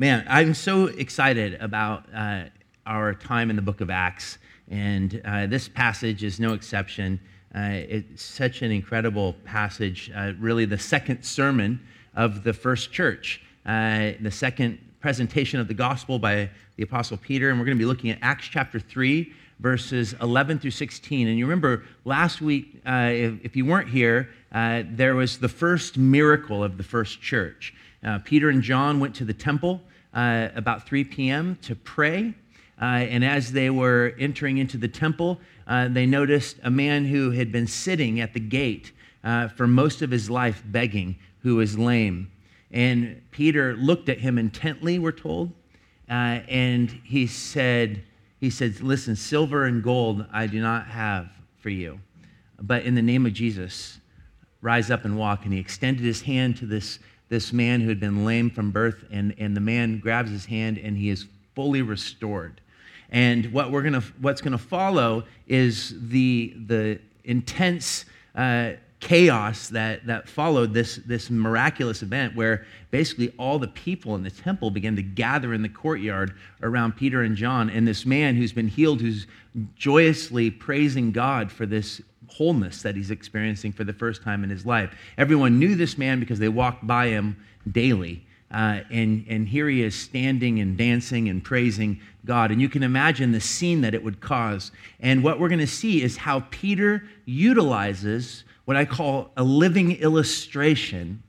Man, I'm so excited about uh, our time in the book of Acts, and uh, this passage is no exception. Uh, it's such an incredible passage, uh, really, the second sermon of the first church, uh, the second presentation of the gospel by the Apostle Peter. And we're going to be looking at Acts chapter 3, verses 11 through 16. And you remember last week, uh, if, if, you weren't here, there was the first miracle of the first church. Peter and John went to the temple uh, about 3 p.m. to pray. Uh, and as they were entering into the temple, uh, they noticed a man who had been sitting at the gate uh, for most of his life begging, who was lame. And Peter looked at him intently, we're told, uh, and he said, he said, Listen, silver and gold I do not have for you, but in the name of Jesus, rise up and walk. And he extended his hand to this this man who had been lame from birth, and, and the man grabs his hand and he is fully restored. And what we're gonna, what's going to follow is the, the intense uh, chaos that, that followed this, this miraculous event where basically all the people in the temple began to gather in the courtyard around Peter and John. And this man who's been healed, who's joyously praising God for this wholeness that he's experiencing for the first time in his life. Everyone knew this man because they walked by him daily. Uh, and, and here he is standing and dancing and praising God. And you can imagine the scene that it would cause. And what we're going to see is how Peter utilizes what I call a living illustration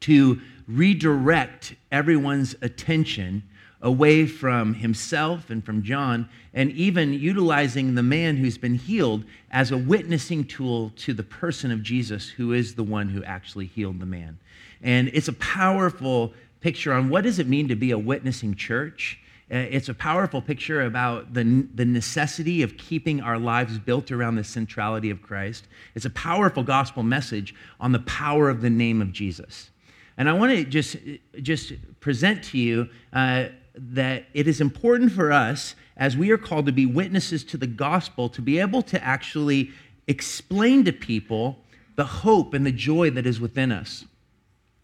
to redirect everyone's attention away from himself and from John, and even utilizing the man who's been healed as a witnessing tool to the person of Jesus, who is the one who actually healed the man. And it's a powerful picture on what does it mean to be a witnessing church. Uh, it's a powerful picture about the, the necessity of keeping our lives built around the centrality of Christ. It's a powerful gospel message on the power of the name of Jesus. And I want to just, just present to you uh, that it is important for us, as we are called to be witnesses to the gospel, to be able to actually explain to people the hope and the joy that is within us.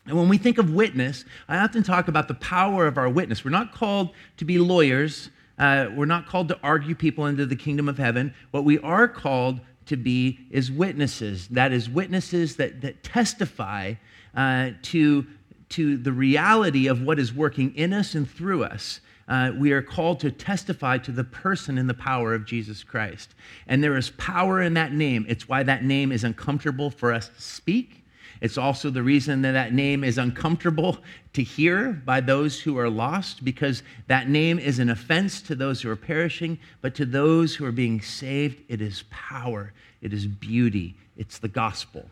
And when we think of witness, I often talk about the power of our witness. We're not called to be lawyers, uh, we're not called to argue people into the kingdom of heaven. What we are called to be is witnesses. That is, witnesses that, that testify uh, to to the reality of what is working in us and through us. Uh, we are called to testify to the person and the power of Jesus Christ. And there is power in that name. It's why that name is uncomfortable for us to speak. It's also the reason that that name is uncomfortable to hear by those who are lost, because that name is an offense to those who are perishing, but to those who are being saved, it is power, it is beauty, it's the gospel.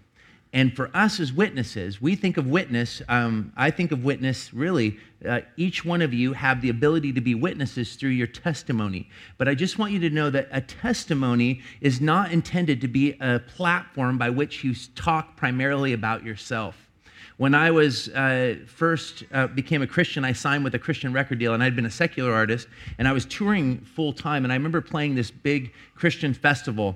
And for us as witnesses, we think of witness, um, I think of witness really, uh, each one of you have the ability to be witnesses through your testimony. But I just want you to know that a testimony is not intended to be a platform by which you talk primarily about yourself. When I was uh, first uh, became a Christian, I signed with a Christian record deal, and I'd been a secular artist, and I was touring full time. And I remember playing this big Christian festival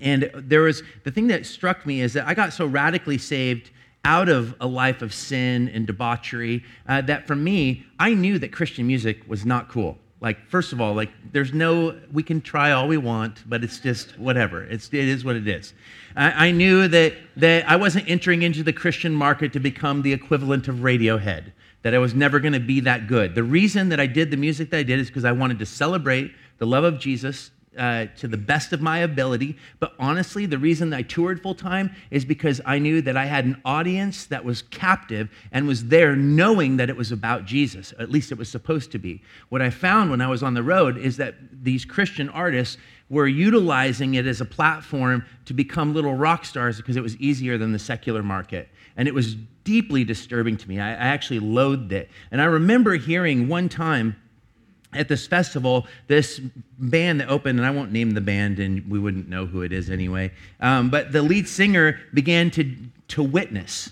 and there was the thing that struck me is that I got so radically saved out of a life of sin and debauchery uh, that for me, I knew that Christian music was not cool. Like, first of all, like, there's no, we can try all we want, but it's just whatever. It's, it is what it is. I, I knew that, that I wasn't entering into the Christian market to become the equivalent of Radiohead, that I was never going to be that good. The reason that I did the music that I did is because I wanted to celebrate the love of Jesus, uh, to the best of my ability. But honestly, the reason I toured full time is because I knew that I had an audience that was captive and was there knowing that it was about Jesus. At least it was supposed to be. What I found when I was on the road is that these Christian artists were utilizing it as a platform to become little rock stars because it was easier than the secular market. And it was deeply disturbing to me. I, I actually loathed it. And I remember hearing one time, at this festival, this band that opened, and I won't name the band, and we wouldn't know who it is anyway, um, but the lead singer began to, to witness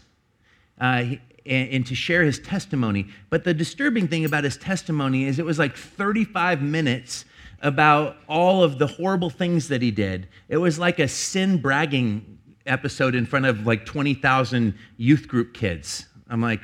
uh, and, and to share his testimony. But the disturbing thing about his testimony is it was like 35 minutes about all of the horrible things that he did. It was like a sin bragging episode in front of like 20,000 youth group kids. I'm like,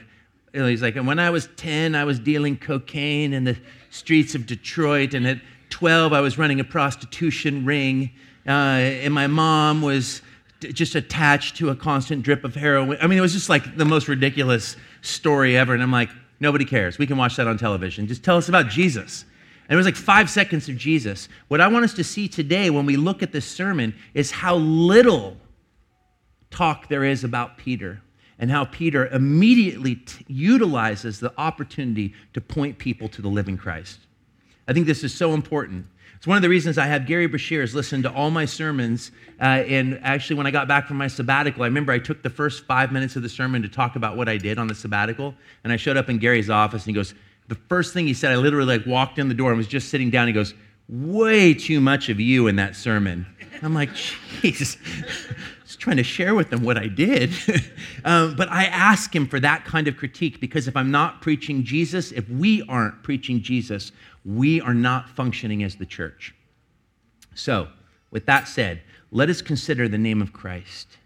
he's like, and when I was 10, I was dealing cocaine in the streets of Detroit, and at 12, I was running a prostitution ring, uh, and my mom was just attached to a constant drip of heroin. I mean, it was just like the most ridiculous story ever. And I'm like, nobody cares. We can watch that on television. Just tell us about Jesus. And it was like five seconds of Jesus. What I want us to see today when we look at this sermon is how little talk there is about Peter and how Peter immediately t- utilizes the opportunity to point people to the living Christ. I think this is so important. It's one of the reasons I have Gerry Breshears listen to all my sermons. Uh, and actually, when I got back from my sabbatical, I remember I took the first five minutes of the sermon to talk about what I did on the sabbatical. And I showed up in Gerry's office, and he goes, The first thing he said, I literally like walked in the door and was just sitting down. He goes, Way too much of you in that sermon. I'm like, Jeez. just trying to share with them what I did. um, but I ask him for that kind of critique because if I'm not preaching Jesus, if we aren't preaching Jesus, we are not functioning as the church. So, with that said, let us consider the name of Christ,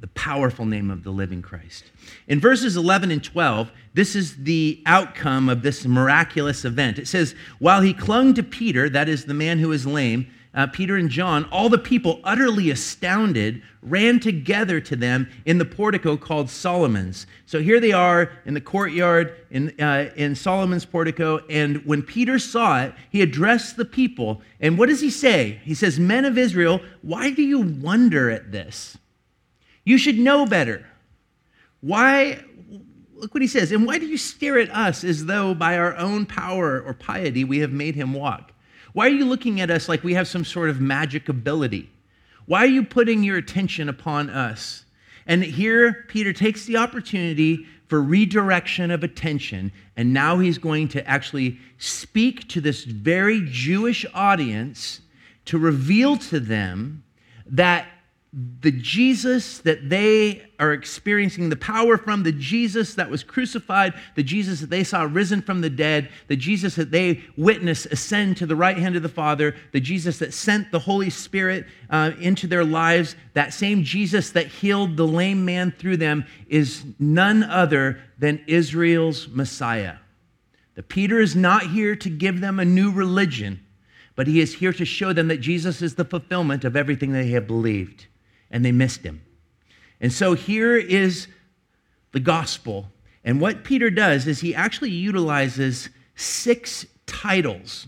the powerful name of the living Christ. In verses 11 and 12, this is the outcome of this miraculous event. It says, While he clung to Peter, that is the man who is lame, uh, Peter and John, all the people, utterly astounded, ran together to them in the portico called Solomon's. So here they are in the courtyard in, uh, in Solomon's portico. And when Peter saw it, he addressed the people. And what does he say? He says, Men of Israel, why do you wonder at this? You should know better. Why? Look what he says. And why do you stare at us as though by our own power or piety we have made him walk? Why are you looking at us like we have some sort of magic ability? Why are you putting your attention upon us? And here, Peter takes the opportunity for redirection of attention, and now he's going to actually speak to this very Jewish audience to reveal to them that the Jesus that they are experiencing the power from, the Jesus that was crucified, the Jesus that they saw risen from the dead, the Jesus that they witnessed ascend to the right hand of the Father, the Jesus that sent the Holy Spirit uh, into their lives, that same Jesus that healed the lame man through them is none other than Israel's Messiah. The Peter is not here to give them a new religion, but he is here to show them that Jesus is the fulfillment of everything they have believed and they missed him. And so here is the gospel. And what Peter does is he actually utilizes six titles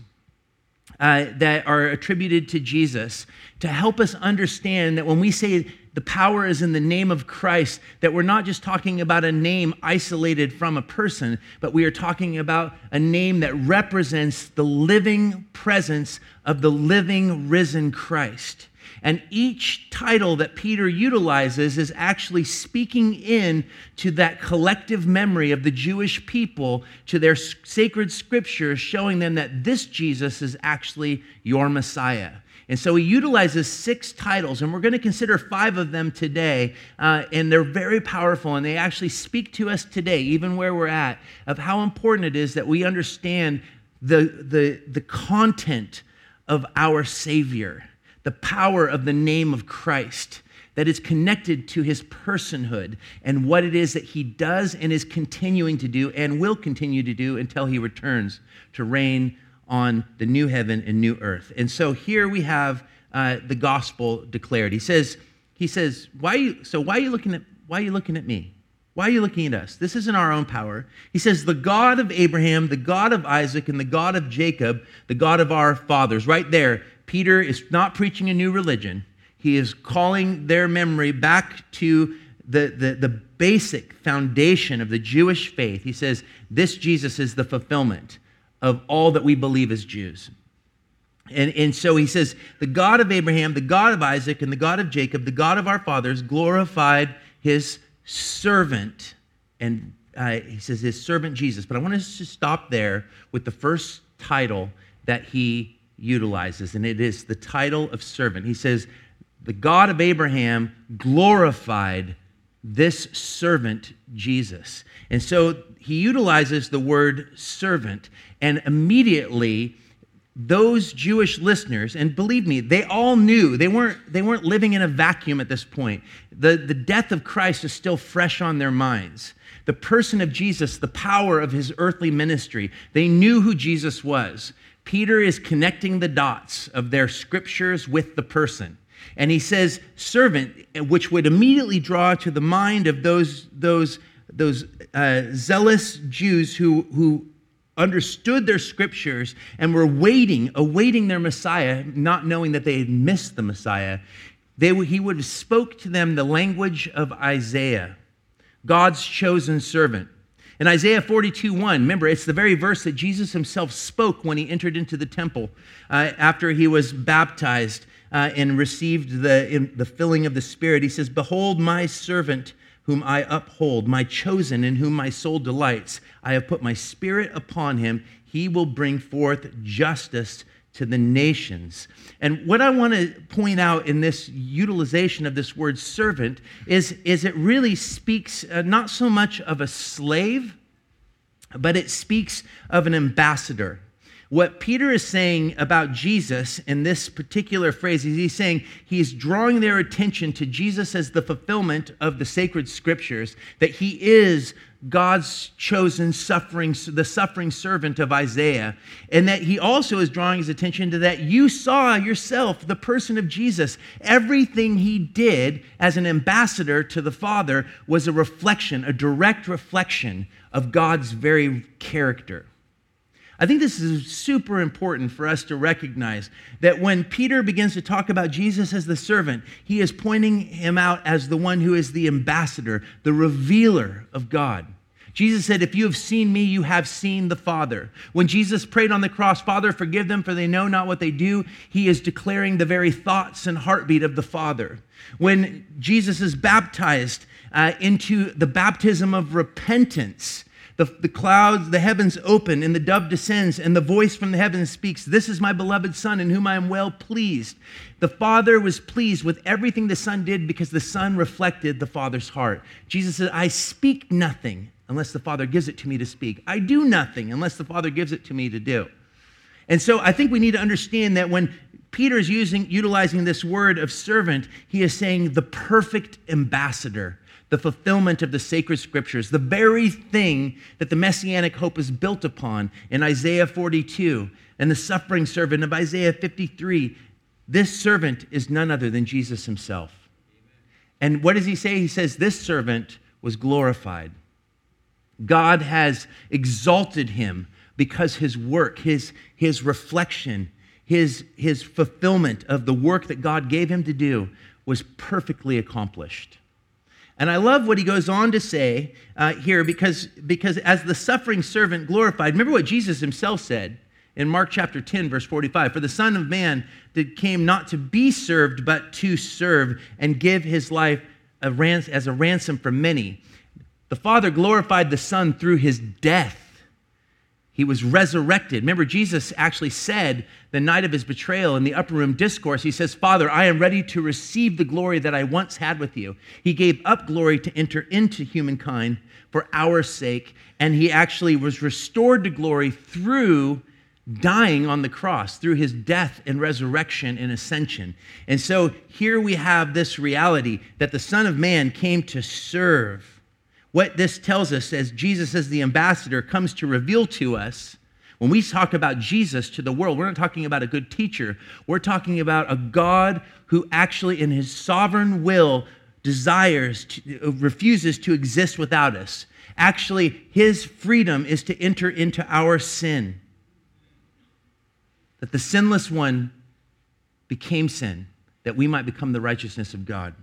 uh, that are attributed to Jesus to help us understand that when we say the power is in the name of Christ, that we're not just talking about a name isolated from a person, but we are talking about a name that represents the living presence of the living risen Christ. And each title that Peter utilizes is actually speaking in to that collective memory of the Jewish people, to their sacred scriptures, showing them that this Jesus is actually your Messiah. And so he utilizes six titles, and we're going to consider five of them today. Uh, and they're very powerful, and they actually speak to us today, even where we're at, of how important it is that we understand the, the, the content of our Savior the power of the name of Christ that is connected to his personhood and what it is that he does and is continuing to do and will continue to do until he returns to reign on the new heaven and new earth. And so here we have uh, the gospel declared. He says, he says, why you, so why are you looking at, why are you looking at me? Why are you looking at us? This isn't our own power. He says, the God of Abraham, the God of Isaac, and the God of Jacob, the God of our fathers. Right there, Peter is not preaching a new religion. He is calling their memory back to the, the, the basic foundation of the Jewish faith. He says, This Jesus is the fulfillment of all that we believe as Jews. And, and so he says, The God of Abraham, the God of Isaac, and the God of Jacob, the God of our fathers, glorified his servant. And uh, he says, His servant Jesus. But I want us to stop there with the first title that he utilizes, and it is the title of servant. He says, The God of Abraham glorified this servant, Jesus. And so he utilizes the word servant, and immediately, those Jewish listeners, and believe me, they all knew they weren't, they weren't living in a vacuum at this point. The, the death of Christ is still fresh on their minds. the person of Jesus, the power of his earthly ministry. They knew who Jesus was. Peter is connecting the dots of their scriptures with the person. And he says, servant, which would immediately draw to the mind of those, those, those uh, zealous Jews who, who understood their scriptures and were waiting, awaiting their Messiah, not knowing that they had missed the Messiah. They, he would have spoke to them the language of Isaiah, God's chosen servant. In Isaiah 42 1, remember, it's the very verse that Jesus himself spoke when he entered into the temple uh, after he was baptized uh, and received the, the filling of the Spirit. He says, Behold, my servant whom I uphold, my chosen in whom my soul delights. I have put my spirit upon him. He will bring forth justice to the nations. And what I want to point out in this utilization of this word servant is, is it really speaks uh, not so much of a slave, but it speaks of an ambassador. What Peter is saying about Jesus in this particular phrase is he's saying he's drawing their attention to Jesus as the fulfillment of the sacred scriptures, that he is God's chosen suffering, the suffering servant of Isaiah, and that he also is drawing his attention to that you saw yourself the person of Jesus. Everything he did as an ambassador to the Father was a reflection, a direct reflection of God's very character. I think this is super important for us to recognize that when Peter begins to talk about Jesus as the servant, he is pointing him out as the one who is the ambassador, the revealer of God. Jesus said, If you have seen me, you have seen the Father. When Jesus prayed on the cross, Father, forgive them, for they know not what they do, he is declaring the very thoughts and heartbeat of the Father. When Jesus is baptized uh, into the baptism of repentance, the, the clouds, the heavens open, and the dove descends, and the voice from the heavens speaks, This is my beloved Son, in whom I am well pleased. The Father was pleased with everything the Son did because the Son reflected the Father's heart. Jesus said, I speak nothing unless the Father gives it to me to speak. I do nothing unless the Father gives it to me to do. And so I think we need to understand that when Peter is using, utilizing this word of servant, he is saying the perfect ambassador the fulfillment of the sacred scriptures, the very thing that the messianic hope is built upon in Isaiah 42 and the suffering servant of Isaiah 53. This servant is none other than Jesus himself. And what does he say? He says, This servant was glorified. God has exalted him because his work, his, his reflection, his, his fulfillment of the work that God gave him to do was perfectly accomplished. And I love what he goes on to say uh, here because, because as the suffering servant glorified, remember what Jesus himself said in Mark chapter 10, verse 45 For the Son of Man that came not to be served, but to serve and give his life a rans- as a ransom for many. The Father glorified the Son through his death he was resurrected. Remember, Jesus actually said the night of his betrayal in the upper room discourse, He says, Father, I am ready to receive the glory that I once had with you. He gave up glory to enter into humankind for our sake, and he actually was restored to glory through dying on the cross, through his death and resurrection and ascension. And so here we have this reality that the Son of Man came to serve what this tells us as Jesus, as the ambassador, comes to reveal to us when we talk about Jesus to the world, we're not talking about a good teacher. We're talking about a God who actually, in his sovereign will, desires, to, uh, refuses to exist without us. Actually, his freedom is to enter into our sin. That the sinless one became sin, that we might become the righteousness of God.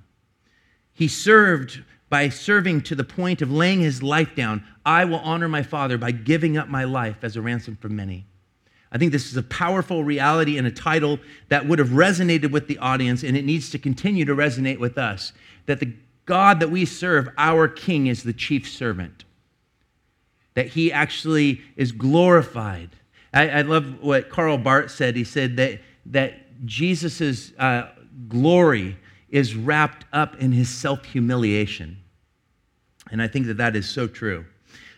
He served by serving to the point of laying his life down, I will honor my Father by giving up my life as a ransom for many. I think this is a powerful reality and a title that would have resonated with the audience, and it needs to continue to resonate with us. That the God that we serve, our King, is the chief servant. That he actually is glorified. I, I love what Karl Barth said. He said that, that Jesus' uh, glory is wrapped up in his self humiliation. And I think that that is so true.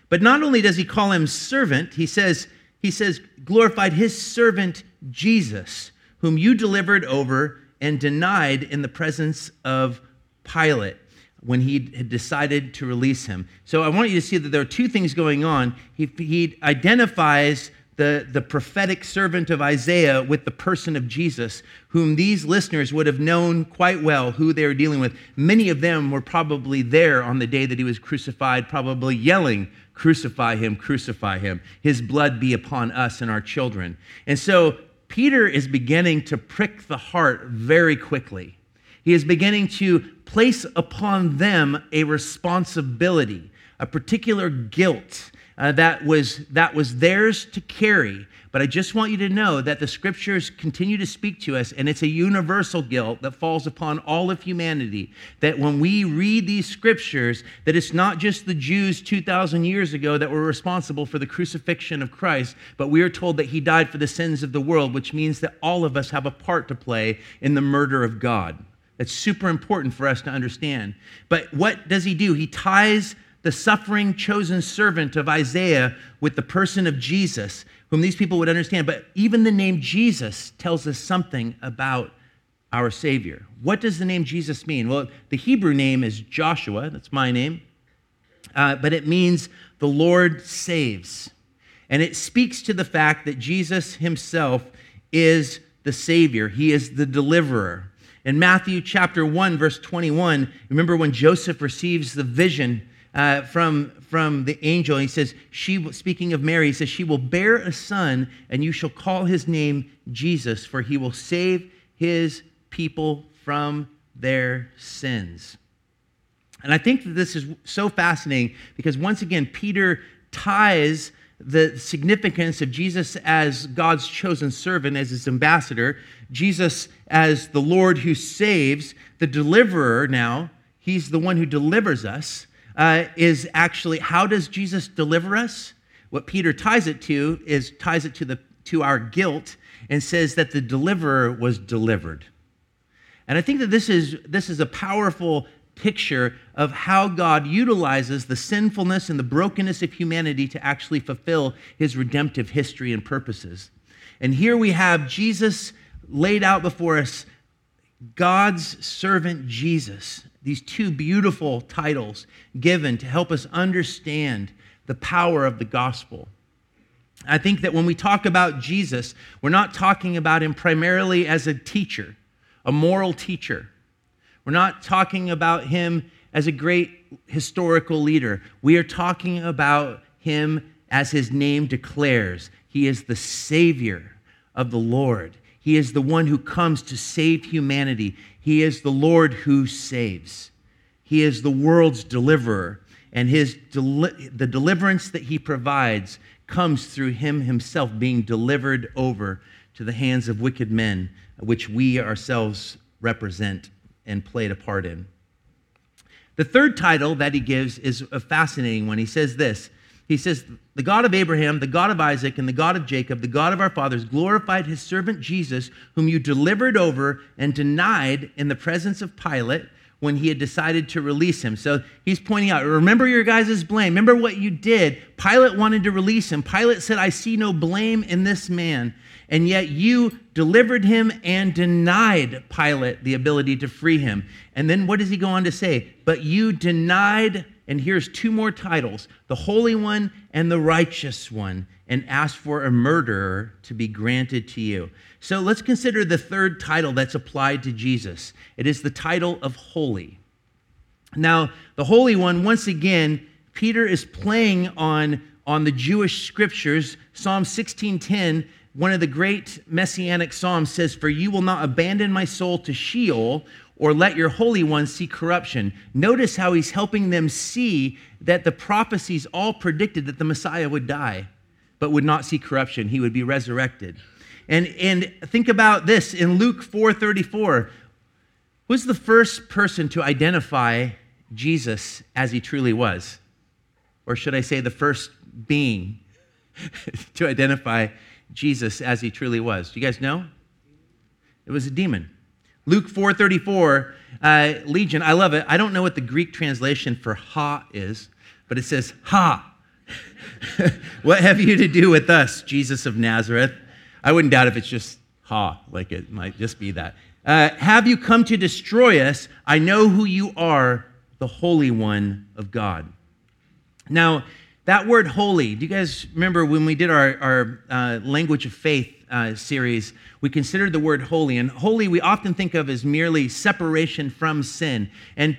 But not only does he call him servant, he says, he says, glorified his servant Jesus, whom you delivered over and denied in the presence of Pilate. when he had decided to release him. So I want you to see that there are two things going on. He, he identifies the, the prophetic servant of Isaiah with the person of Jesus, whom these listeners would have known quite well who they were dealing with. Many of them were probably there on the day that he was crucified, probably yelling, Crucify him, crucify him. His blood be upon us and our children. And so Peter is beginning to prick the heart very quickly. He is beginning to place upon them a responsibility, a particular guilt uh, that, was, that was theirs to carry. But I just want you to know that the scriptures continue to speak to us, and it's a universal guilt that falls upon all of humanity. That when we read these scriptures, that it's not just the Jews 2,000 years ago that were responsible for the crucifixion of Christ, but we are told that he died for the sins of the world, which means that all of us have a part to play in the murder of God. That's super important for us to understand. But what does he do? He ties the suffering chosen servant of Isaiah with the person of Jesus, whom these people would understand. But even the name Jesus tells us something about our Savior. What does the name Jesus mean? Well, the Hebrew name is Joshua, that's my name, uh, but it means the Lord saves. And it speaks to the fact that Jesus himself is the Savior, He is the deliverer. In Matthew chapter 1, verse 21, remember when Joseph receives the vision uh, from, from the angel. He says, she, speaking of Mary, he says, She will bear a son, and you shall call his name Jesus, for he will save his people from their sins. And I think that this is so fascinating because once again, Peter ties the significance of Jesus as God's chosen servant, as his ambassador, Jesus as the Lord who saves, the deliverer now, he's the one who delivers us uh, is actually how does Jesus deliver us? What Peter ties it to is ties it to, the, to our guilt and says that the deliverer was delivered. And I think that this is, this is a powerful picture of how God utilizes the sinfulness and the brokenness of humanity to actually fulfill his redemptive history and purposes. And here we have Jesus laid out before us, God's servant Jesus these two beautiful titles given to help us understand the power of the gospel. I think that when we talk about Jesus, we're not talking about him primarily as a teacher, a moral teacher. We're not talking about him as a great historical leader. We are talking about him as his name declares. He is the Savior of the Lord. He is the one who comes to save humanity. He is the Lord who saves. He is the world's deliverer, and his deli- the deliverance that he provides comes through him himself being delivered over to the hands of wicked men, which we ourselves represent and played a part in. The third title that he gives is a fascinating one. He says this he says, The God of Abraham, the God of Isaac, and the God of Jacob, the God of our fathers, glorified his servant Jesus, whom you delivered over and denied in the presence of Pilate when he had decided to release him. So he's pointing out, remember your guys' blame. Remember what you did. Pilate wanted to release him. Pilate said, I see no blame in this man. And yet you delivered him and denied Pilate the ability to free him. And then what does he go on to say? But you denied and here's two more titles the Holy One and the Righteous One, and ask for a murderer to be granted to you. So let's consider the third title that's applied to Jesus it is the title of Holy. Now, the Holy One, once again, Peter is playing on, on the Jewish scriptures. Psalm 16:10 one of the great messianic psalms says, For you will not abandon my soul to Sheol or let your Holy One see corruption. Notice how he's helping them see that the prophecies all predicted that the Messiah would die, but would not see corruption. He would be resurrected. And, and think about this in Luke 4:34. Who's the first person to identify Jesus as he truly was? Or should I say the first being to identify Jesus as he truly was? Do you guys know? It was a demon. Luke 4:34, uh, Legion. I love it. I don't know what the Greek translation for "ha" is, but it says "ha." what have you to do with us, Jesus of Nazareth? I wouldn't doubt if it's just "ha," like it might just be that. Uh, have you come to destroy us? I know who you are, the Holy One of God. Now, that word holy, do you guys remember when we did our, our uh, language of faith uh, series, we considered the word holy. And holy we often think of as merely separation from sin. And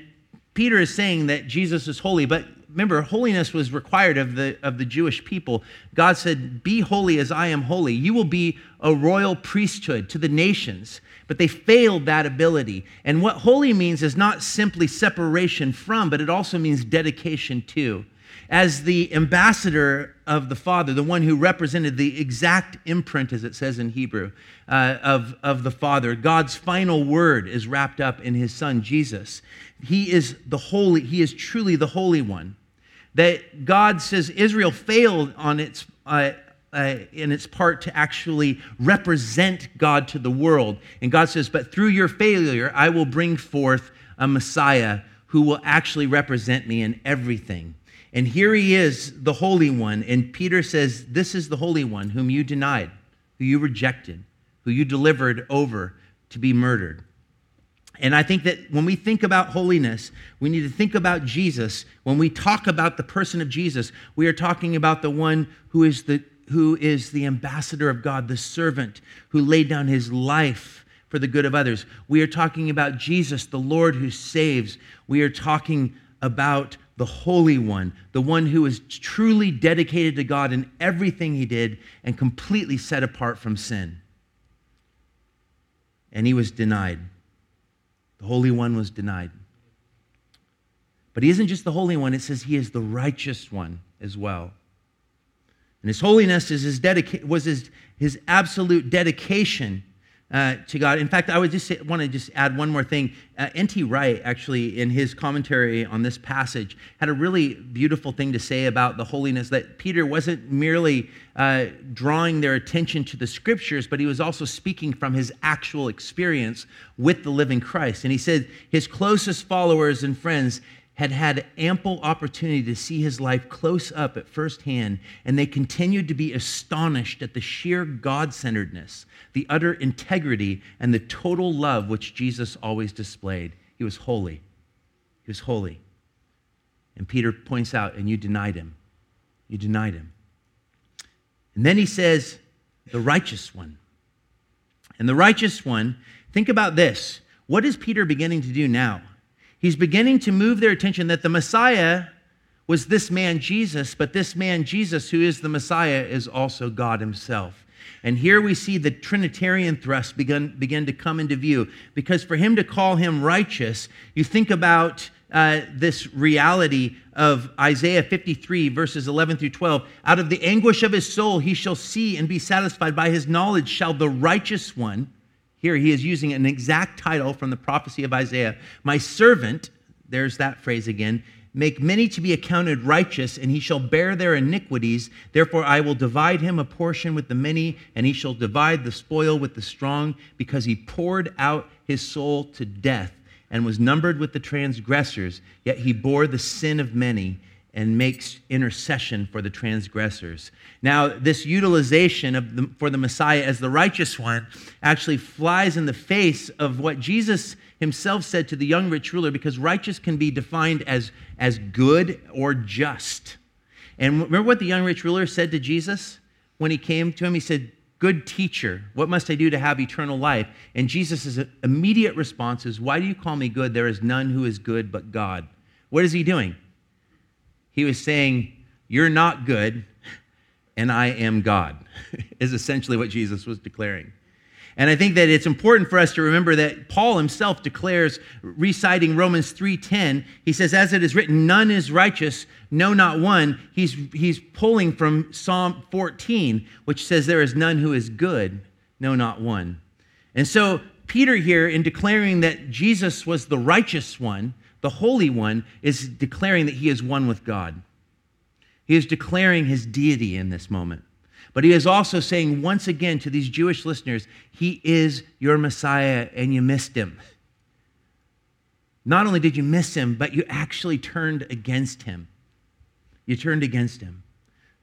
Peter is saying that Jesus is holy, but remember, holiness was required of the, of the Jewish people. God said, Be holy as I am holy. You will be a royal priesthood to the nations. But they failed that ability. And what holy means is not simply separation from, but it also means dedication to as the ambassador of the Father, the one who represented the exact imprint, as it says in Hebrew, uh, of, of the Father. God's final word is wrapped up in his Son, Jesus. He is the holy, he is truly the Holy One. That God says Israel failed on its, uh, uh, in its part to actually represent God to the world. And God says, But through your failure, I will bring forth a Messiah who will actually represent me in everything. And here he is, the Holy One. And Peter says, This is the Holy One whom you denied, who you rejected, who you delivered over to be murdered. And I think that when we think about holiness, we need to think about Jesus. When we talk about the person of Jesus, we are talking about the one who is the, who is the ambassador of God, the servant who laid down his life for the good of others. We are talking about Jesus, the Lord who saves. We are talking about the Holy One, the one who is truly dedicated to God in everything he did and completely set apart from sin. And he was denied. The Holy One was denied. But he isn't just the Holy One, it says he is the righteous one as well. And his holiness is his dedica- was his, his absolute dedication uh, to God. In fact, I would just want to just add one more thing. Uh, N.T. Wright, actually, in his commentary on this passage, had a really beautiful thing to say about the holiness that Peter wasn't merely uh, drawing their attention to the scriptures, but he was also speaking from his actual experience with the living Christ. And he said his closest followers and friends had had ample opportunity to see his life close up at first hand, and they continued to be astonished at the sheer God centeredness, the utter integrity, and the total love which Jesus always displayed. He was holy. He was holy. And Peter points out, and you denied him. You denied him. And then he says, the righteous one. And the righteous one, think about this. What is Peter beginning to do now? He's beginning to move their attention that the Messiah was this man Jesus, but this man Jesus, who is the Messiah, is also God Himself. And here we see the Trinitarian thrust begin, begin to come into view. Because for him to call him righteous, you think about uh, this reality of Isaiah 53, verses 11 through 12. Out of the anguish of his soul, he shall see and be satisfied. By his knowledge shall the righteous one here he is using an exact title from the prophecy of Isaiah. My servant, there's that phrase again, make many to be accounted righteous, and he shall bear their iniquities. Therefore, I will divide him a portion with the many, and he shall divide the spoil with the strong, because he poured out his soul to death and was numbered with the transgressors. Yet he bore the sin of many and makes intercession for the transgressors. Now, this utilization of the, for the Messiah as the righteous one actually flies in the face of what Jesus himself said to the young rich ruler, because righteous can be defined as, as good or just. And remember what the young rich ruler said to Jesus when he came to him? He said, Good teacher, what must I do to have eternal life? And Jesus' immediate response is, Why do you call me good? There is none who is good but God. What is he doing? He was saying, You're not good, and I am God, is essentially what Jesus was declaring. And I think that it's important for us to remember that Paul himself declares, reciting Romans 3:10, he says, As it is written, none is righteous, no, not one. He's, he's pulling from Psalm 14, which says, There is none who is good, no, not one. And so Peter here, in declaring that Jesus was the righteous one, the Holy One, is declaring that he is one with God. He is declaring his deity in this moment. But he is also saying once again to these Jewish listeners, He is your Messiah and you missed him. Not only did you miss him, but you actually turned against him. You turned against him.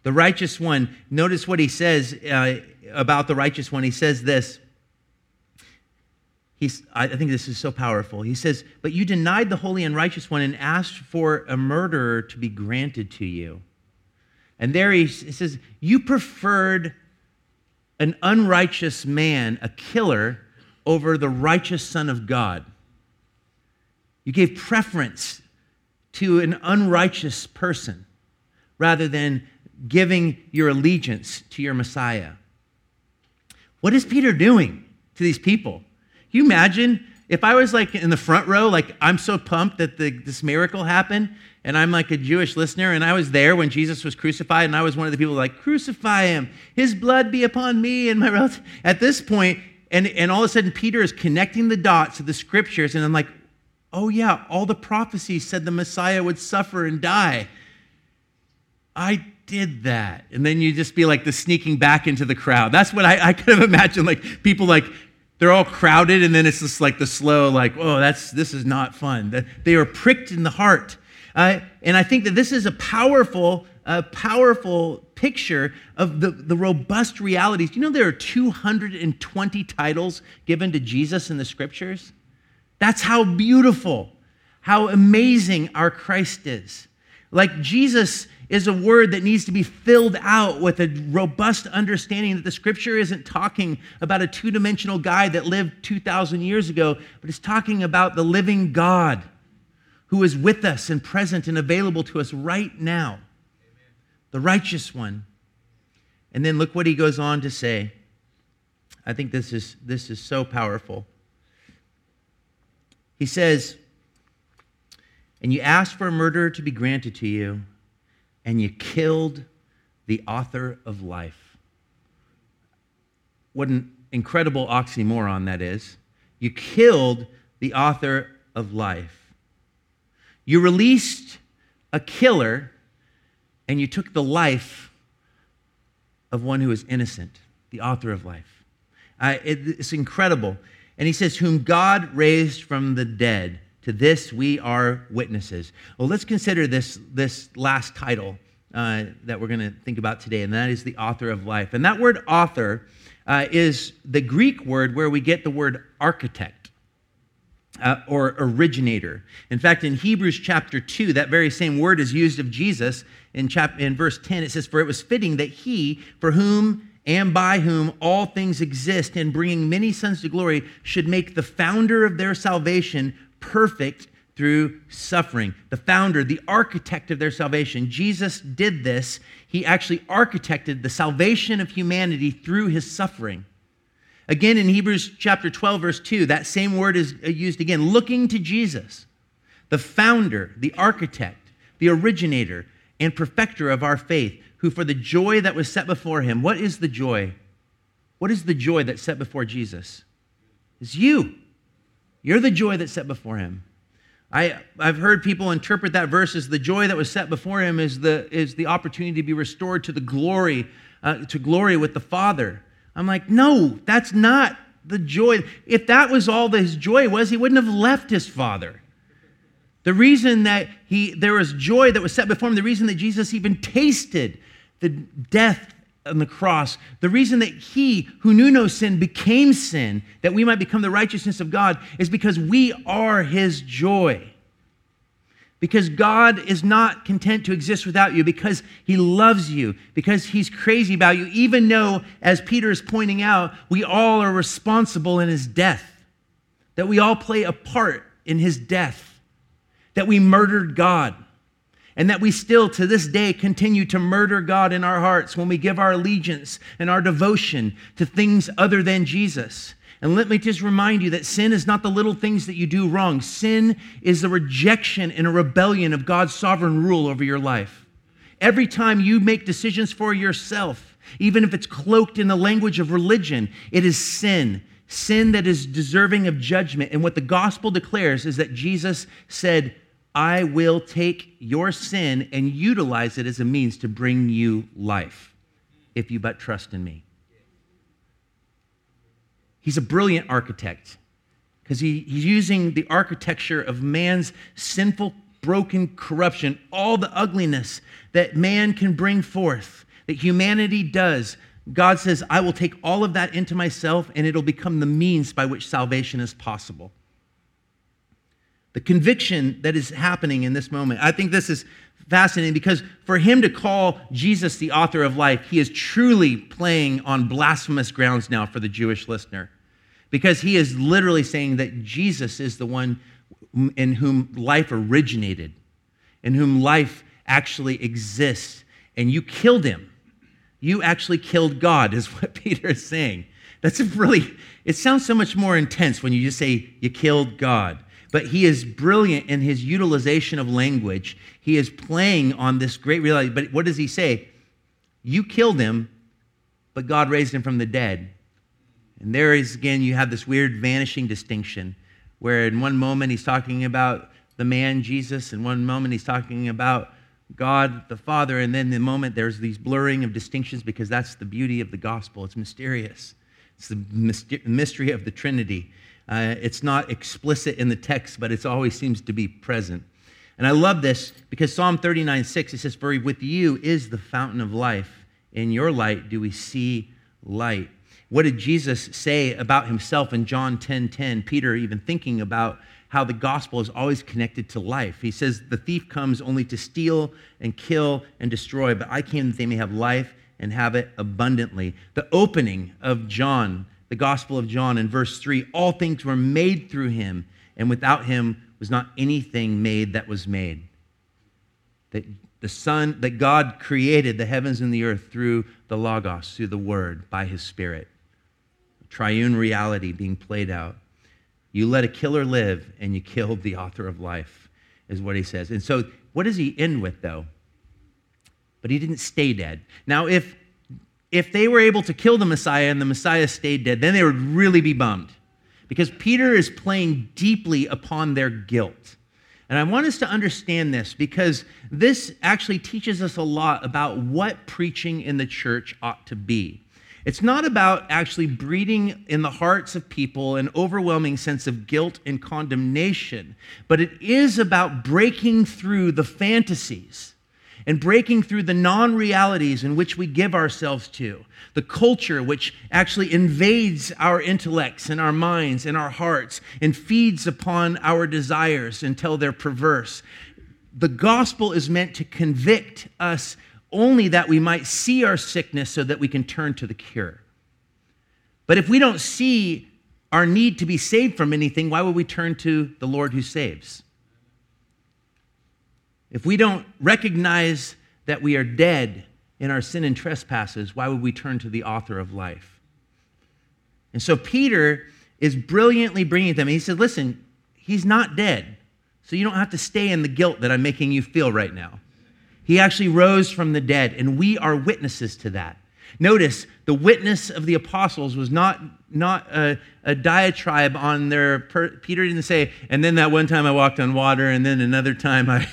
The righteous one, notice what he says uh, about the righteous one. He says this he's, I think this is so powerful. He says, But you denied the holy and righteous one and asked for a murderer to be granted to you. And there he says, You preferred an unrighteous man, a killer, over the righteous Son of God. You gave preference to an unrighteous person rather than giving your allegiance to your Messiah. What is Peter doing to these people? You imagine if I was like in the front row, like I'm so pumped that the, this miracle happened, and I'm like a Jewish listener, and I was there when Jesus was crucified, and I was one of the people like, crucify him, his blood be upon me and my relatives. At this point, and, and all of a sudden, Peter is connecting the dots of the scriptures, and I'm like, oh yeah, all the prophecies said the Messiah would suffer and die. I did that. And then you just be like the sneaking back into the crowd. That's what I, I kind of imagine like people like they're all crowded and then it's just like the slow like oh that's this is not fun. They are pricked in the heart. Uh, and i think that this is a powerful powerful picture of the, the robust realities. You know there are 220 titles given to jesus in the scriptures? That's how beautiful how amazing our christ is. Like jesus is a word that needs to be filled out with a robust understanding that the scripture isn't talking about a two dimensional guy that lived 2,000 years ago, but it's talking about the living God who is with us and present and available to us right now, Amen. the righteous one. And then look what he goes on to say. I think this is, this is so powerful. He says, And you ask for a murderer to be granted to you and you killed the author of life. What an incredible oxymoron that is. You killed the author of life. You released a killer and you took the life of one who is innocent, the author of life. Uh, it, it's incredible. And he says, Whom God raised from the dead to this we are witnesses. Well, let's consider this, this last title uh, that we're going to think about today, and that is the author of life. And that word author uh, is the Greek word where we get the word architect. Uh, or originator. In fact, in Hebrews chapter 2, that very same word is used of Jesus in, chap- in verse 10. It says, For it was fitting that he, for whom and by whom all things exist, in bringing many sons to glory, should make the founder of their salvation perfect through suffering. The founder, the architect of their salvation. Jesus did this. He actually architected the salvation of humanity through his suffering. Again, in Hebrews chapter 12, verse 2, that same word is uh, used again, looking to Jesus, the founder, the architect, the originator, and perfecter of our faith, who for the joy that was set before him, what is the joy? What is the joy that's set before Jesus? It's you. You're the joy that's set before him. I, I've heard people interpret that verse as the joy that was set before him is the, is the opportunity to be restored to the glory, uh, to glory with the Father. I'm like, no, that's not the joy. If that was all that his joy was, he wouldn't have left his Father. The reason that he, there was joy that was set before him, the reason that Jesus even tasted the death on the cross, the reason that he who knew no sin became sin, that we might become the righteousness of God, is because we are his joy. Because God is not content to exist without you, because he loves you, because he's crazy about you, even though, as Peter is pointing out, we all are responsible in his death, that we all play a part in his death, that we murdered God and that we still to this day continue to murder God in our hearts when we give our allegiance and our devotion to things other than Jesus. And let me just remind you that sin is not the little things that you do wrong. Sin is the rejection and a rebellion of God's sovereign rule over your life. Every time you make decisions for yourself, even if it's cloaked in the language of religion, it is sin. Sin that is deserving of judgment. And what the gospel declares is that Jesus said, I will take your sin and utilize it as a means to bring you life if you but trust in me. He's a brilliant architect because he, he's using the architecture of man's sinful, broken corruption, all the ugliness that man can bring forth, that humanity does, God says, I will take all of that into myself and it'll become the means by which salvation is possible. The conviction that is happening in this moment. I think this is fascinating because for him to call Jesus the author of life, he is truly playing on blasphemous grounds now for the Jewish listener. Because he is literally saying that Jesus is the one in whom life originated, in whom life actually exists, and you killed him. You actually killed God, is what Peter is saying. That's really, it sounds so much more intense when you just say you killed God. But he is brilliant in his utilization of language. He is playing on this great reality. But what does he say? You killed him, but God raised him from the dead. And there is, again, you have this weird vanishing distinction where in one moment he's talking about the man Jesus, in one moment he's talking about God the Father, and then the moment there's these blurring of distinctions because that's the beauty of the gospel. It's mysterious, it's the mystery of the Trinity. Uh, it's not explicit in the text, but it always seems to be present. And I love this because Psalm 39 6, it says, For with you is the fountain of life. In your light do we see light. What did Jesus say about himself in John 10 10? Peter even thinking about how the gospel is always connected to life. He says, The thief comes only to steal and kill and destroy, but I came that they may have life and have it abundantly. The opening of John the Gospel of John in verse 3 all things were made through him, and without him was not anything made that was made. That the Son, that God created the heavens and the earth through the Logos, through the Word, by his Spirit. Triune reality being played out. You let a killer live, and you killed the author of life, is what he says. And so, what does he end with, though? But he didn't stay dead. Now, if if they were able to kill the Messiah and the Messiah stayed dead, then they would really be bummed because Peter is playing deeply upon their guilt. And I want us to understand this because this actually teaches us a lot about what preaching in the church ought to be. It's not about actually breeding in the hearts of people an overwhelming sense of guilt and condemnation, but it is about breaking through the fantasies and breaking through the non realities in which we give ourselves to, the culture which actually invades our intellects and our minds and our hearts and feeds upon our desires until they're perverse. The gospel is meant to convict us only that we might see our sickness so that we can turn to the cure. But if we don't see our need to be saved from anything, why would we turn to the Lord who saves? If we don't recognize that we are dead in our sin and trespasses, why would we turn to the author of life? And so Peter is brilliantly bringing them. He said, Listen, he's not dead. So you don't have to stay in the guilt that I'm making you feel right now. He actually rose from the dead, and we are witnesses to that. Notice the witness of the apostles was not, not a, a diatribe on their. Per, Peter didn't say, and then that one time I walked on water, and then another time I.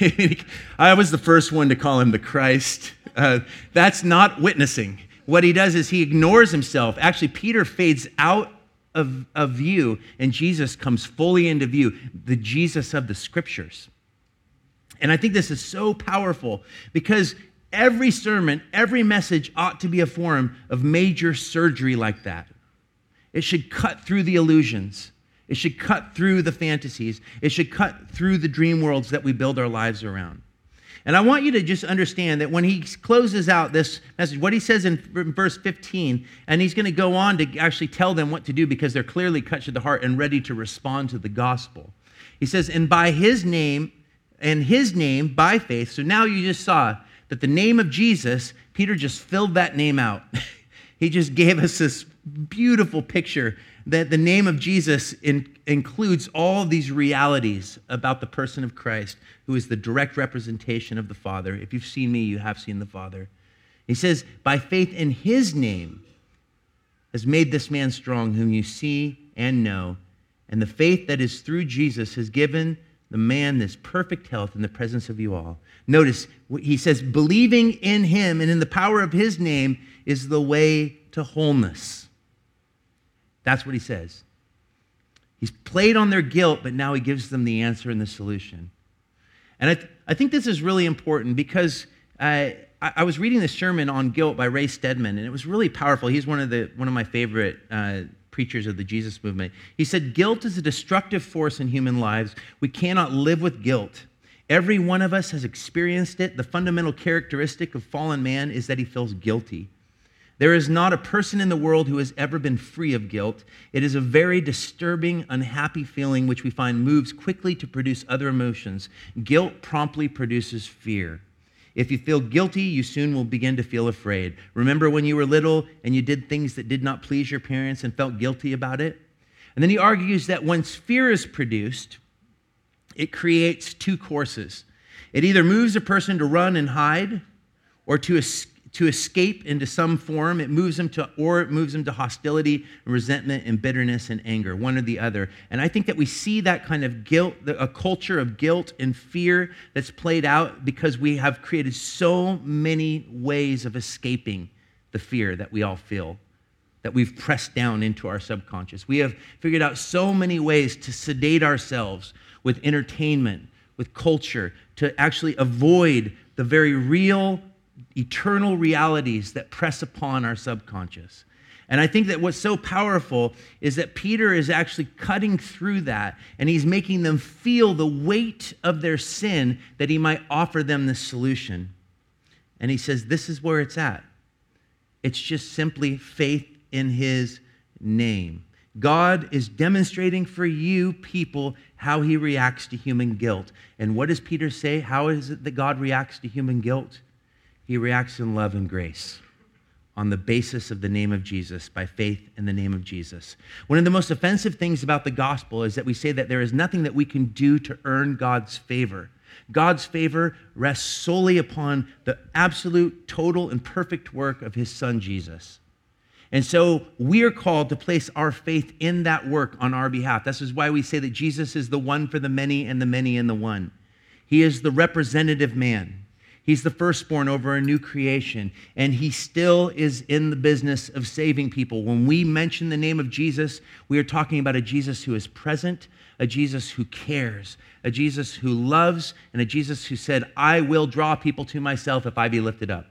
I was the first one to call him the Christ. Uh, that's not witnessing. What he does is he ignores himself. Actually, Peter fades out of, of view, and Jesus comes fully into view the Jesus of the scriptures. And I think this is so powerful because Every sermon, every message ought to be a form of major surgery like that. It should cut through the illusions. It should cut through the fantasies. It should cut through the dream worlds that we build our lives around. And I want you to just understand that when he closes out this message, what he says in verse 15, and he's going to go on to actually tell them what to do because they're clearly cut to the heart and ready to respond to the gospel. He says, And by his name, and his name by faith. So now you just saw that the name of Jesus, Peter just filled that name out. he just gave us this beautiful picture that the name of Jesus in, includes all these realities about the person of Christ, who is the direct representation of the Father. If you've seen me, you have seen the Father. He says, by faith in his name has made this man strong, whom you see and know. And the faith that is through Jesus has given the man this perfect health in the presence of you all. Notice, he says, believing in him and in the power of his name is the way to wholeness. That's what he says. He's played on their guilt, but now he gives them the answer and the solution. And I, th- I think this is really important because uh, I, I, was reading this sermon on guilt by Ray Stedman, and it was really powerful. He's one of, the, one of my favorite uh, preachers of the Jesus movement. He said, Guilt is a destructive force in human lives. We cannot live with guilt. Every one of us has experienced it. The fundamental characteristic of fallen man is that he feels guilty. There is not a person in the world who has ever been free of guilt. It is a very disturbing, unhappy feeling which we find moves quickly to produce other emotions. Guilt promptly produces fear. If you feel guilty, you soon will begin to feel afraid. Remember when you were little and you did things that did not please your parents and felt guilty about it? And then he argues that once fear is produced, it creates two courses. It either moves a person to run and hide or to escape to escape into some form. It moves them to, or it moves them to hostility and resentment and bitterness and anger, one or the other. And I think that we see that kind of guilt, a culture of guilt and fear that's played out because we have created so many ways of escaping the fear that we all feel. That we've pressed down into our subconscious. We have figured out so many ways to sedate ourselves with entertainment, with culture, to actually avoid the very real eternal realities that press upon our subconscious. And I think that what's so powerful is that Peter is actually cutting through that and he's making them feel the weight of their sin that he might offer them the solution. And he says, This is where it's at. It's just simply faith in his name. God is demonstrating for you people how he reacts to human guilt. And what does Peter say? How is it that God reacts to human guilt? He reacts in love and grace on the basis of the name of Jesus, by faith in the name of Jesus. One of the most offensive things about the gospel is that we say that there is nothing that we can do to earn God's favor. God's favor rests solely upon the absolute, total, and perfect work of his son Jesus. And so we are called to place our faith in that work on our behalf. This is why we say that Jesus is the one for the many and the many in the one. He is the representative man. He's the firstborn over a new creation, and he still is in the business of saving people. When we mention the name of Jesus, we are talking about a Jesus who is present, a Jesus who cares, a Jesus who loves, and a Jesus who said, I will draw people to myself if I be lifted up.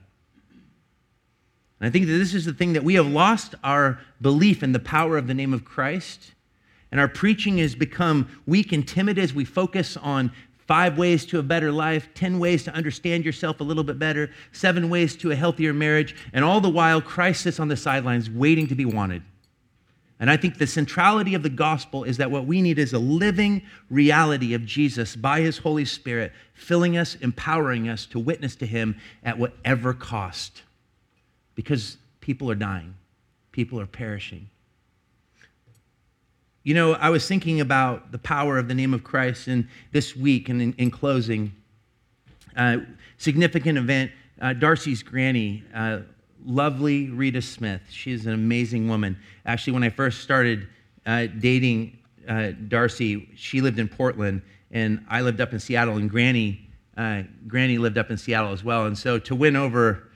And I think that this is the thing that we have lost our belief in the power of the name of Christ. And our preaching has become weak and timid as we focus on five ways to a better life, 10 ways to understand yourself a little bit better, seven ways to a healthier marriage, and all the while Christ sits on the sidelines waiting to be wanted. And I think the centrality of the gospel is that what we need is a living reality of Jesus by his Holy Spirit, filling us, empowering us to witness to him at whatever cost. Because people are dying, people are perishing. You know, I was thinking about the power of the name of Christ in this week, and in, in closing, uh, significant event. Uh, Darcy's granny, uh, lovely Rita Smith. She's an amazing woman. Actually, when I first started uh, dating uh, Darcy, she lived in Portland, and I lived up in Seattle, and Granny, uh, Granny lived up in Seattle as well. And so, to win over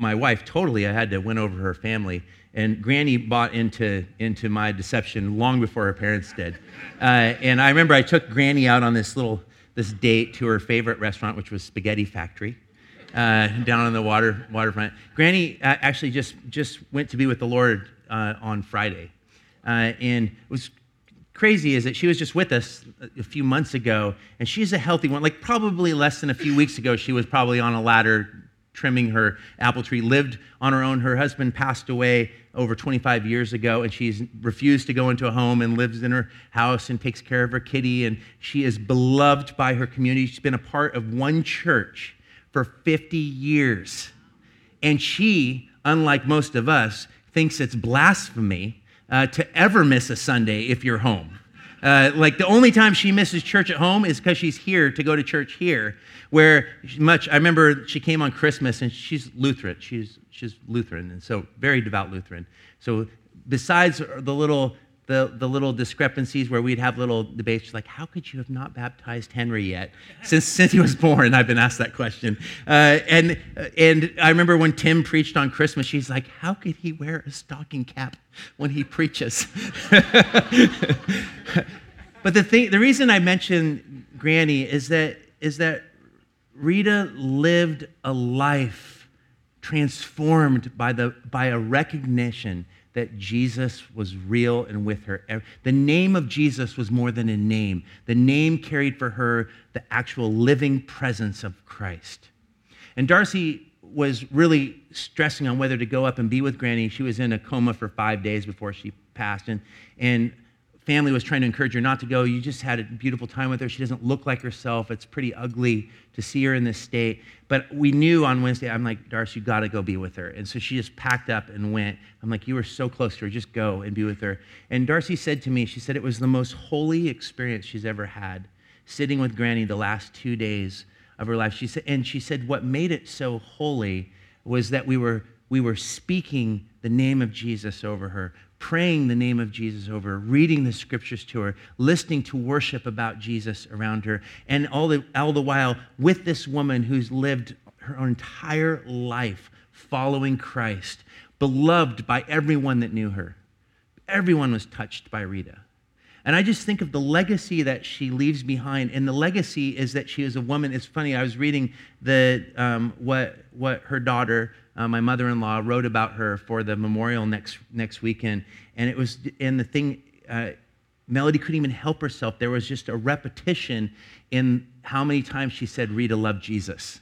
my wife totally, I had to win over her family. And Granny bought into, into my deception long before her parents did. Uh, and I remember I took Granny out on this little this date to her favorite restaurant, which was Spaghetti Factory, uh, down on the water waterfront. Granny uh, actually just just went to be with the Lord uh, on Friday, uh, and was crazy is that she was just with us a few months ago, and she's a healthy one. Like probably less than a few weeks ago, she was probably on a ladder trimming her apple tree, lived on her own. Her husband passed away over 25 years ago, and she's refused to go into a home and lives in her house and takes care of her kitty. And she is beloved by her community. She's been a part of one church for 50 years. And she, unlike most of us, thinks it's blasphemy uh, to ever miss a Sunday if you're home. Uh, like the only time she misses church at home is because she's here to go to church here. Where much, I remember she came on Christmas and she's Lutheran. She's, she's Lutheran, and so very devout Lutheran. So besides the little the, the little discrepancies where we'd have little debates. She's like, how could you have not baptized Henry yet? Since, since he was born, I've been asked that question. Uh, and, and I remember when Tim preached on Christmas, she's like, how could he wear a stocking cap when he preaches? but the, thing, the reason I mention Granny is that, is that Rita lived a life transformed by, the, by a recognition that Jesus was real and with her. The name of Jesus was more than a name. The name carried for her the actual living presence of Christ. And Darcy was really stressing on whether to go up and be with Granny. She was in a coma for five days before she passed. And, and family was trying to encourage her not to go. You just had a beautiful time with her. She doesn't look like herself. It's pretty ugly to see her in this state. But we knew on Wednesday, I'm like, Darcy, you got to go be with her. And so she just packed up and went. I'm like, you were so close to her. Just go and be with her. And Darcy said to me, she said it was the most holy experience she's ever had, sitting with Granny the last two days of her life. She said, and she said what made it so holy was that we were we were speaking the name of Jesus over her, praying the name of Jesus over her, reading the scriptures to her, listening to worship about Jesus around her, and all the, all the while with this woman who's lived her entire life following Christ, beloved by everyone that knew her. Everyone was touched by Rita. And I just think of the legacy that she leaves behind. And the legacy is that she is a woman. It's funny, I was reading the, um, what, what her daughter, uh, my mother in law, wrote about her for the memorial next, next weekend. And it was, and the thing, uh, Melody couldn't even help herself. There was just a repetition in how many times she said, Rita loved Jesus.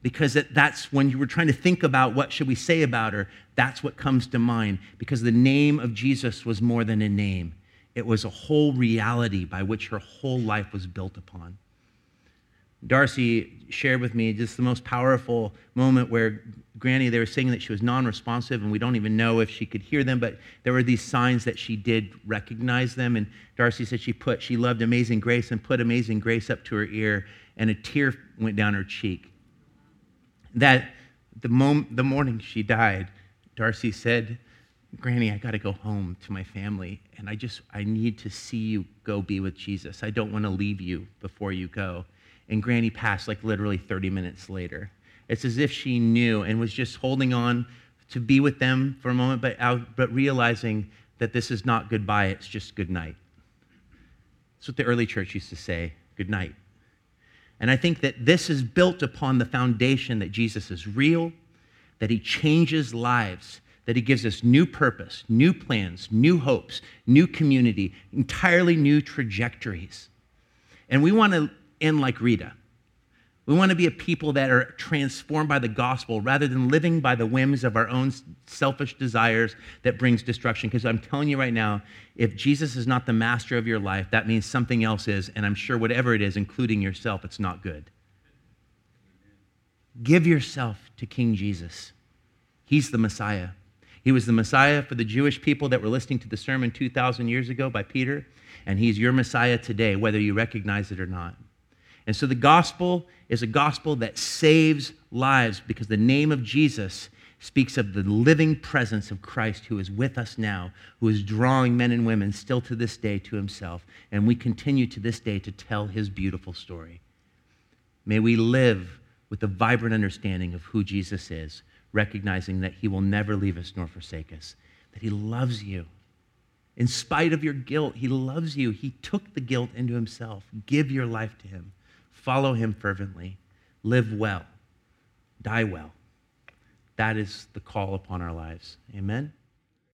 Because that's when you were trying to think about what should we say about her, that's what comes to mind. Because the name of Jesus was more than a name. It was a whole reality by which her whole life was built upon. Darcy shared with me just the most powerful moment where Granny, they were saying that she was non responsive, and we don't even know if she could hear them, but there were these signs that she did recognize them. And Darcy said she put, she loved Amazing Grace and put Amazing Grace up to her ear, and a tear went down her cheek. That the, moment, the morning she died, Darcy said, Granny, I got to go home to my family, and I just, I need to see you go be with Jesus. I don't want to leave you before you go. And Granny passed like literally 30 minutes later. It's as if she knew and was just holding on to be with them for a moment, but, out, but realizing that this is not goodbye, it's just good night. That's what the early church used to say good night. And I think that this is built upon the foundation that Jesus is real, that he changes lives that He gives us new purpose, new plans, new hopes, new community, entirely new trajectories. And we want to end like Rita. We want to be a people that are transformed by the gospel rather than living by the whims of our own selfish desires that brings destruction. Because I'm telling you right now, if Jesus is not the master of your life, that means something else is. And I'm sure whatever it is, including yourself, it's not good. Give yourself to King Jesus. He's the Messiah. He was the Messiah for the Jewish people that were listening to the sermon 2,000 years ago by Peter, and he's your Messiah today, whether you recognize it or not. And so the gospel is a gospel that saves lives because the name of Jesus speaks of the living presence of Christ who is with us now, who is drawing men and women still to this day to himself. And we continue to this day to tell his beautiful story. May we live with a vibrant understanding of who Jesus is recognizing that He will never leave us nor forsake us, that He loves you. In spite of your guilt, He loves you. He took the guilt into Himself. Give your life to Him. Follow Him fervently. Live well. Die well. That is the call upon our lives. Amen.